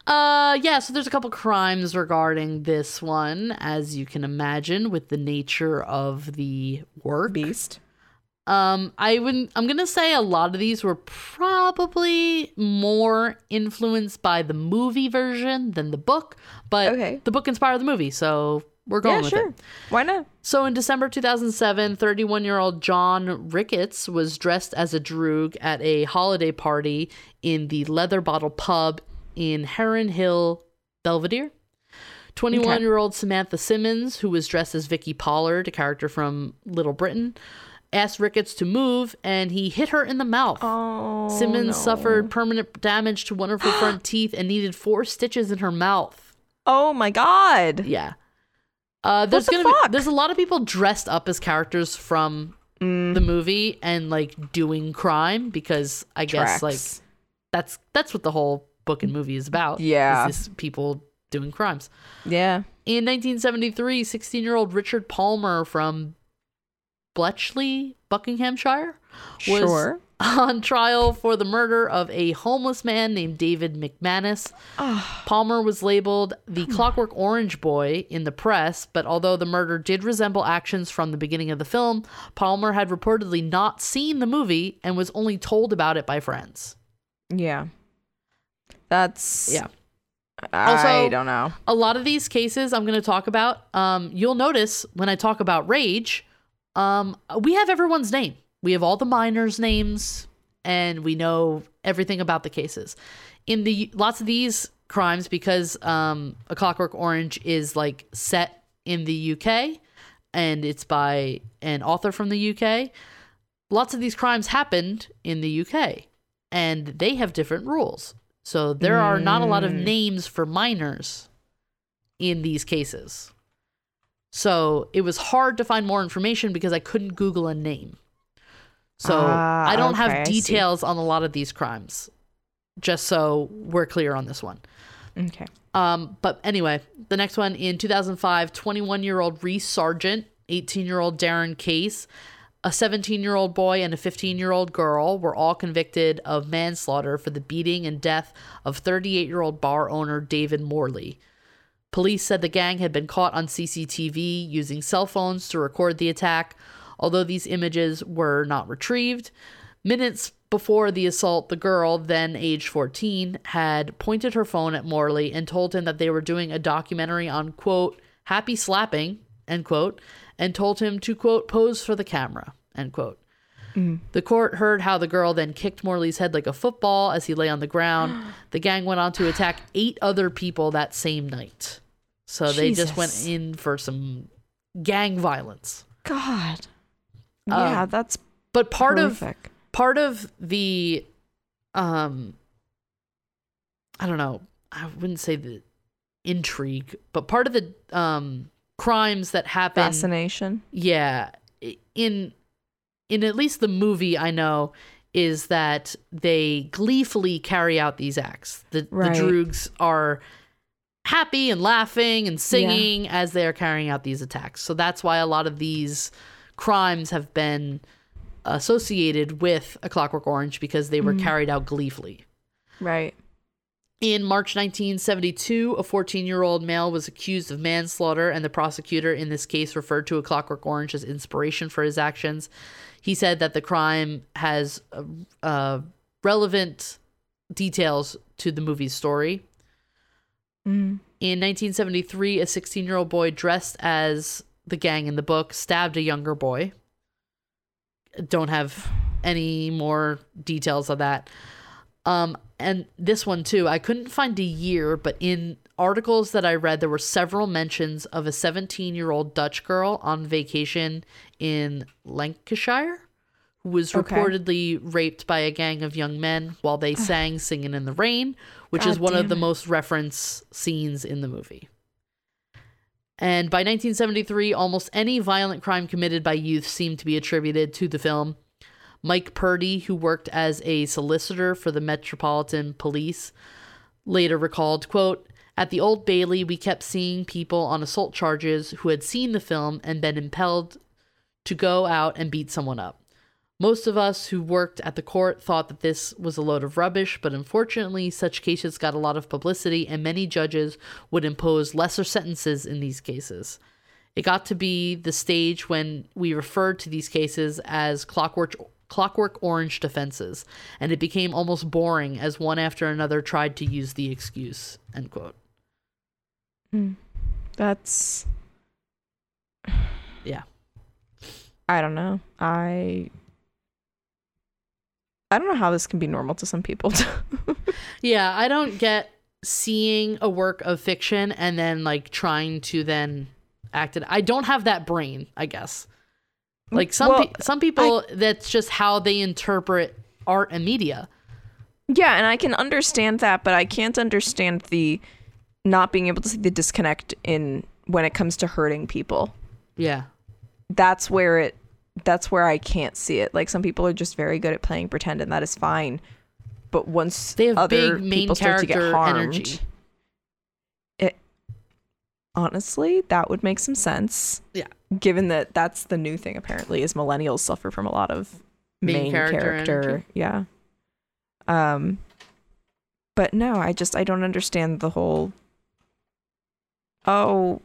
Uh, yeah, so there's a couple crimes regarding this one, as you can imagine, with the nature of the work. Beast. Um, I would I'm gonna say a lot of these were probably more influenced by the movie version than the book, but Okay. the book inspired the movie, so we're going Yeah, with sure. it. Why not? So in December 2007, 31 year old John Ricketts was dressed as a droog at a holiday party in the Leather Bottle Pub in Heron Hill, Belvedere. 21 year old Samantha Simmons, who was dressed as Vicky Pollard, a character from Little Britain, asked Ricketts to move and he hit her in the mouth. Oh, Simmons no. suffered permanent damage to one of her front teeth and needed four stitches in her mouth. Oh my god. Yeah. Uh, there's the gonna be there's a lot of people dressed up as characters from Mm. the movie and like doing crime because I guess like that's that's what the whole book and movie is about. Yeah. is this people doing crimes. Yeah. In 1973, 16 year old Richard Palmer from Bletchley, Buckinghamshire, was Sure. on trial for the murder of a homeless man named David McManus. Ah. Palmer was labeled the hmm. Clockwork Orange Boy in the press, but although the murder did resemble actions from the beginning of the film, Palmer had reportedly not seen the movie and was only told about it by friends. Yeah. That's Yeah. I Also- don't know. a lot of these cases I'm going to talk about, um, you'll notice when I talk about rage, um, we have everyone's name. We have all the minors' names, and we know everything about the cases. In the lots of these crimes, because um, A Clockwork Orange is like set in the UK, and it's by an author from the UK. Lots of these crimes happened in the UK, and they have different rules. So there are not a lot of names for minors in these cases. So it was hard to find more information because I couldn't Google a name. So Ah, I don't okay, have details on a lot of these crimes, just so we're clear on this one. Okay. Um, but anyway, the next one in 2005, 21 year old Reese Sargent, 18 year old Darren Case, a 17 year old boy, and a 15 year old girl were all convicted of manslaughter for the beating and death of 38 year old bar owner David Morley. Police said the gang had been caught on CCTV using cell phones to record the attack, although these images were not retrieved. Minutes before the assault, the girl, then age 14, had pointed her phone at Morley and told him that they were doing a documentary on, quote, happy slapping, end quote, and told him to, quote, pose for the camera, end quote. The court heard how the girl then kicked Morley's head like a football as he lay on the ground. the gang went on to attack eight other people that same night. So they just went in for some gang violence. God. Yeah, that's But part of part of the um I don't know, I wouldn't say the intrigue, but part of the um crimes that happen fascination. yeah, in in at least the movie I know is that they gleefully carry out these acts. The Right. the droogs are happy and laughing and singing as they are carrying out these attacks. So that's why a lot of these crimes have been associated with a Clockwork Orange because they were mm. carried out gleefully. Right. In March 1972, a 14 year old male was accused of manslaughter, and the prosecutor in this case referred to A Clockwork Orange as inspiration for his actions. He said that the crime has uh, uh, relevant details to the movie's story. Mm. In 1973, a 16 year old boy dressed as the gang in the book stabbed a younger boy. Don't have any more details of that. Um, and this one too, I couldn't find a year, but in articles that I read, there were several mentions of a 17 year old Dutch girl on vacation in Lancashire who was Okay. reportedly raped by a gang of young men while they sang Singing in the Rain, which is one of the it. most referenced scenes in the movie. And by 1973, almost any violent crime committed by youth seemed to be attributed to the film. Mike Purdy, who worked as a solicitor for the Metropolitan Police, later recalled, quote, At the Old Bailey, we kept seeing people on assault charges who had seen the film and been impelled to go out and beat someone up. Most of us who worked at the court thought that this was a load of rubbish, but unfortunately, such cases got a lot of publicity, and many judges would impose lesser sentences in these cases. It got to be the stage when we referred to these cases as clockwork, clockwork orange defenses, and it became almost boring as one after another tried to use the excuse. End quote. Hmm. That's Yeah. I don't know. I I don't know how this can be normal to some people. Yeah, I don't get seeing a work of fiction and then like trying to then act it. I don't have that brain, I guess. Like some Well, pe- some people that's just how they interpret art and media. yeah, and I can understand that, but I can't understand the not being able to see the disconnect in when it comes to hurting people. Yeah. That's where it that's where I can't see it. Like some people are just very good at playing pretend and that is fine. But once They have other big main people start to get harmed, energy. it honestly that would make some sense. Yeah. Given that that's the new thing apparently is millennials suffer from a lot of Main main, character character, yeah. Um but no, I just I don't understand the whole oh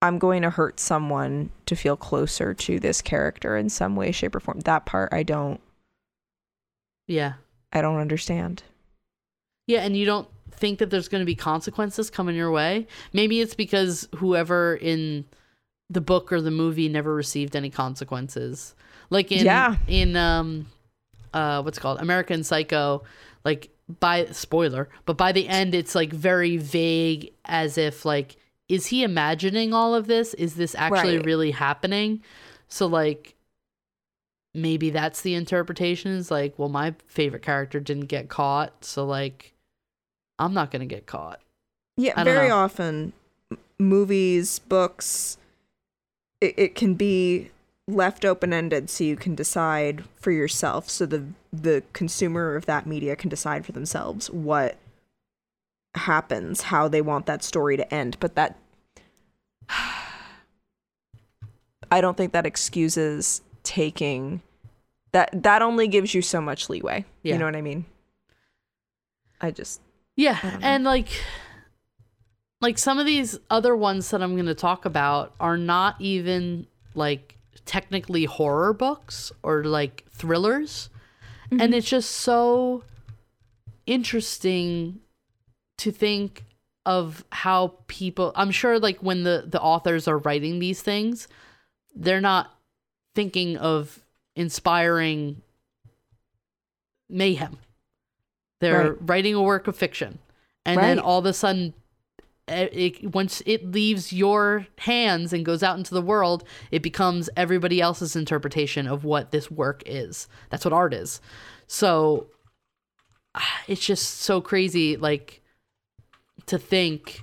I'm going to hurt someone to feel closer to this character in some way shape or form. That part I don't Yeah. I don't understand. Yeah, and you don't think that there's going to be consequences coming your way. Maybe it's because whoever in the book or the movie never received any consequences. Like in Yeah. in um uh what's called American Psycho, like by spoiler, but by the end it's like very vague as if like is he imagining all of this? Is this actually Right. really happening? So like maybe that's the interpretation is like, well, my favorite character didn't get caught, so like I'm not gonna get caught. Yeah, very know. often movies, books, it, it can be left open ended so you can decide for yourself. So the the consumer of that media can decide for themselves what happens, how they want that story to end. But that I don't think that excuses taking that that only gives you so much leeway. Yeah. You know what I mean? I just Yeah, I and like like some of these other ones that I'm going to talk about are not even like technically horror books or like thrillers. And mm-hmm. it's just so interesting to think of how people I'm sure like when the the authors are writing these things, they're not thinking of inspiring mayhem. They're Right. writing a work of fiction. And then all of a sudden it, once it leaves your hands and goes out into the world, it becomes everybody else's interpretation of what this work is. That's what art is. So ah, it's just so crazy, like to think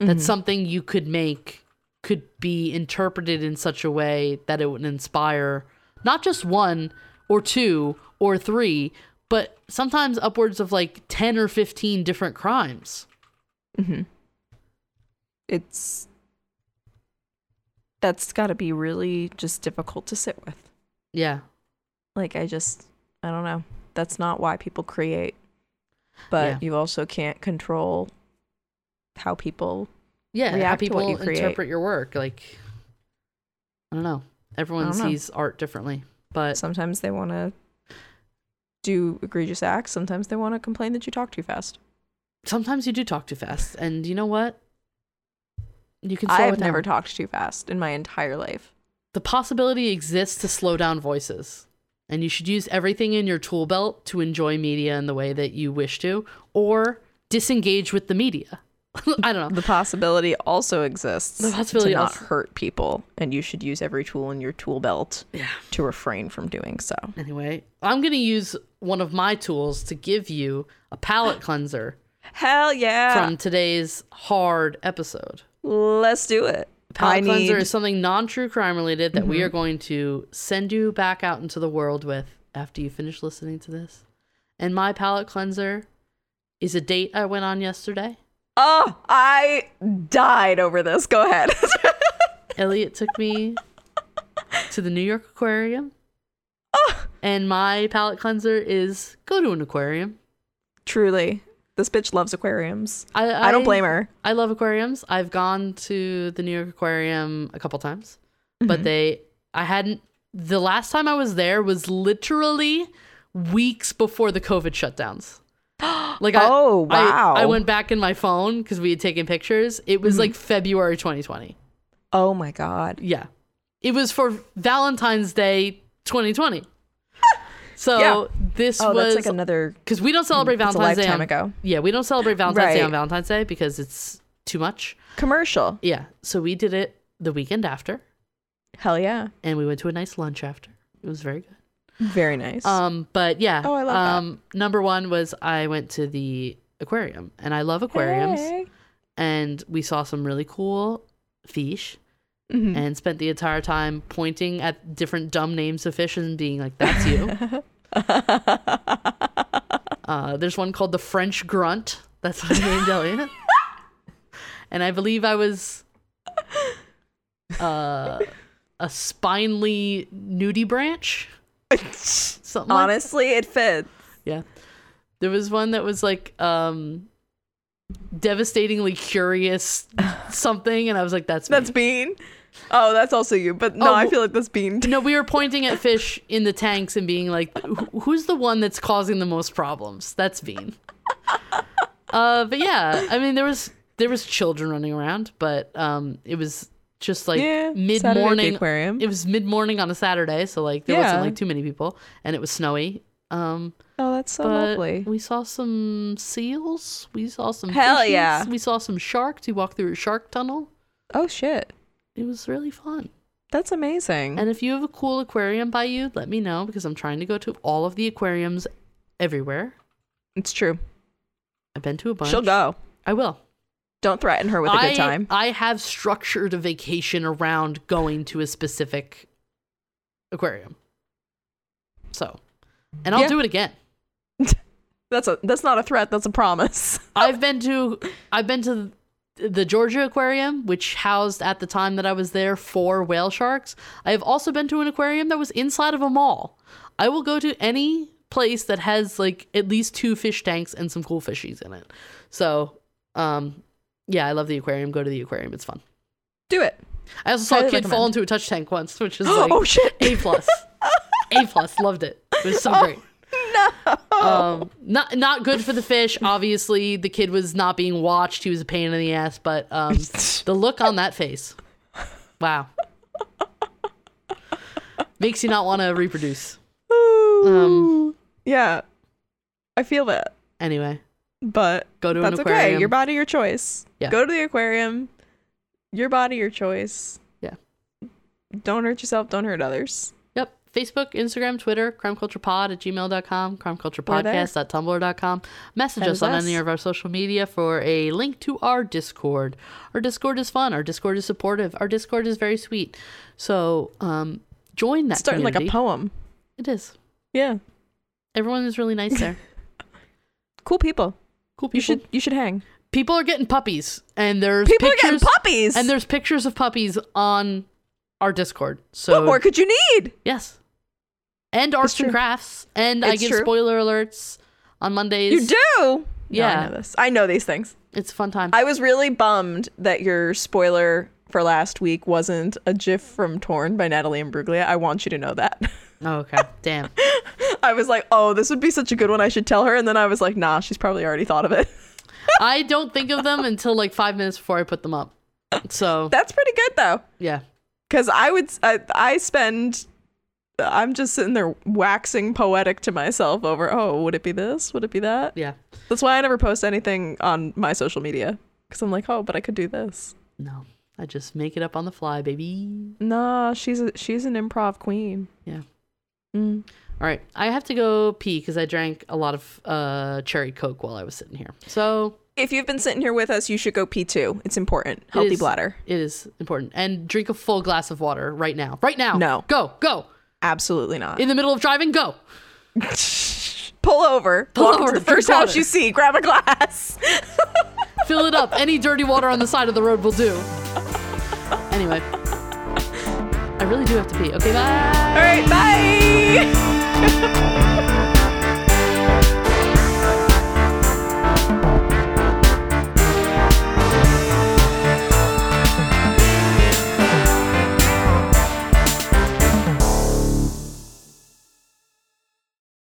that Mhm. something you could make could be interpreted in such a way that it would inspire not just one or two or three, but sometimes upwards of like 10 or 15 different crimes. Hmm It's that's got to be really just difficult to sit with. Yeah. Like I just I don't know. That's not why people create. But Yeah. you also can't control how people Yeah, how people what you create. interpret your work. Like, I don't know. Everyone don't know. sees art differently, but sometimes they want to do egregious acts, sometimes they want to complain that you talk too fast. Sometimes you do talk too fast. And you know what? You can I've never down. talked too fast in my entire life. the possibility exists to slow down voices. And you should use everything in your tool belt to enjoy media in the way that you wish to, or disengage with the media. I don't know. The possibility also exists The possibility to not also- hurt people, and you should use every tool in your tool belt Yeah. to refrain from doing so. Anyway, I'm gonna use one of my tools to give you a palate cleanser Hell yeah! from today's hard episode. Let's do it. Palate I cleanser need Mm-hmm. is something non-true crime related that we are going to send you back out into the world with after you finish listening to this. And my palate cleanser is a date I went on yesterday. Oh, I died over this. Go ahead. Elliot took me to the New York Aquarium. Oh. And my palate cleanser is go to an aquarium. Truly, this bitch loves aquariums. I, I don't blame her. I love aquariums. I've gone to the New York Aquarium a couple times, but mm-hmm. they, I hadn't, the last time I was there was literally weeks before the COVID shutdowns. Like, I, Oh, wow. I, went back in my phone because we had taken pictures. It was like mm-hmm. February 2020. Oh my god. Yeah. It was for Valentine's Day 2020. So Yeah. this Oh, was like another. because we don't celebrate That's a Valentine's Day. lifetime on- ago. Yeah, we don't celebrate Valentine's Day on Valentine's Day because it's too much. Commercial. Yeah, so we did it the weekend after, Hell yeah. and we went to a nice lunch after. It was very good. Very nice. Um, but yeah, Oh, I love that. um, number one was I went to the aquarium, and I love aquariums, Hey. and we saw some really cool fish, Mhm. and spent the entire time pointing at different dumb names of fish and being like, "That's you." uh, there's one called the French grunt. That's what I named Elliot. and I believe I was uh, a spinely nudibranch. Something like Honestly, it fits. yeah. There was one that was like um devastatingly curious something and I was like that's me. That's Bean. Oh, that's also you. But no, Oh, I feel like that's Bean. No, we were pointing at fish in the tanks and being like, "Who's the one that's causing the most problems?" That's Bean. Uh, but yeah, I mean, there was there was children running around, but um, it was just like Yeah, mid Saturday at the morning. aquarium. It was mid morning on a Saturday, so like there Yeah. wasn't like too many people, and it was snowy. Um, Oh, that's so lovely. we saw some seals. We saw some Hell fishes, yeah. We saw some sharks. We walked through a shark tunnel. Oh shit. It was really fun. That's amazing. And if you have a cool aquarium by you, let me know because I'm trying to go to all of the aquariums everywhere. it's true. I've been to a bunch. She'll go. I will. Don't threaten her with a I, good time. I have structured a vacation around going to a specific aquarium. So, and I'll Yeah. do it again. That's a that's not a threat, that's a promise. I've been to I've been to the Georgia Aquarium, which housed at the time that I was there four whale sharks. I have also been to an aquarium that was inside of a mall. I will go to any place that has like at least two fish tanks and some cool fishies in it. So, um, yeah, I love the aquarium. Go to the aquarium; it's fun. Do it. I also saw a Highly kid fall into a touch tank once, which is like oh shit. a plus. a plus, loved it. It was so great. No. Um, not not good for the fish. Obviously, the kid was not being watched. He was a pain in the ass. But um, the look on that face, wow, makes you not want to reproduce. Ooh. yeah. I feel that. Anyway, But go to that's an aquarium. okay. Your body, your choice. Yeah. Go to the aquarium. Your body, your choice. Yeah. Don't hurt yourself, don't hurt others. Facebook, Instagram, Twitter, crimeculturepod at gmail.com, crimeculturepodcast.tumblr.com. Message us is on us. any of our social media for a link to our Discord. Our Discord is fun. Our Discord is supportive. Our Discord is very sweet. So um, join that It's starting like a poem. It is. Yeah. Everyone is really nice there. Cool people. Cool people. You should you should hang. People are getting puppies, and there's People are pictures, getting puppies. and there's pictures of puppies on our Discord. So what more could you need? Yes. And arts and true. crafts. And I give true. spoiler alerts on Mondays. You do. No, Yeah. I know this. I know these things. It's a fun time. I was really bummed that your spoiler for last week wasn't a GIF from Torn by Natalie Imbruglia. I want you to know that. oh, okay. Damn. I was like, oh, this would be such a good one. I should tell her. And then I was like, nah, she's probably already thought of it. I don't think of them until like five minutes before I put them up. So, That's pretty good though. yeah. Because I would, I, I spend, I'm just sitting there waxing poetic to myself over, oh, would it be this? Would it be that? Yeah. That's why I never post anything on my social media. Because I'm like, oh, but I could do this. No, I just make it up on the fly, baby. Nah, she's a, she's an improv queen. Yeah. Mm. All right, I have to go pee because I drank a lot of uh, cherry coke while I was sitting here. So If you've been sitting here with us, you should go pee too. It's important. Healthy is. bladder. it is important. And drink a full glass of water right now. Right now. No. Go, go. Absolutely not. In the middle of driving, go. Pull over. Pull over, to the first house water. you see. Grab a glass. Fill it up. Any dirty water on the side of the road will do. Anyway, I really do have to pee. Okay, bye. All right. Bye.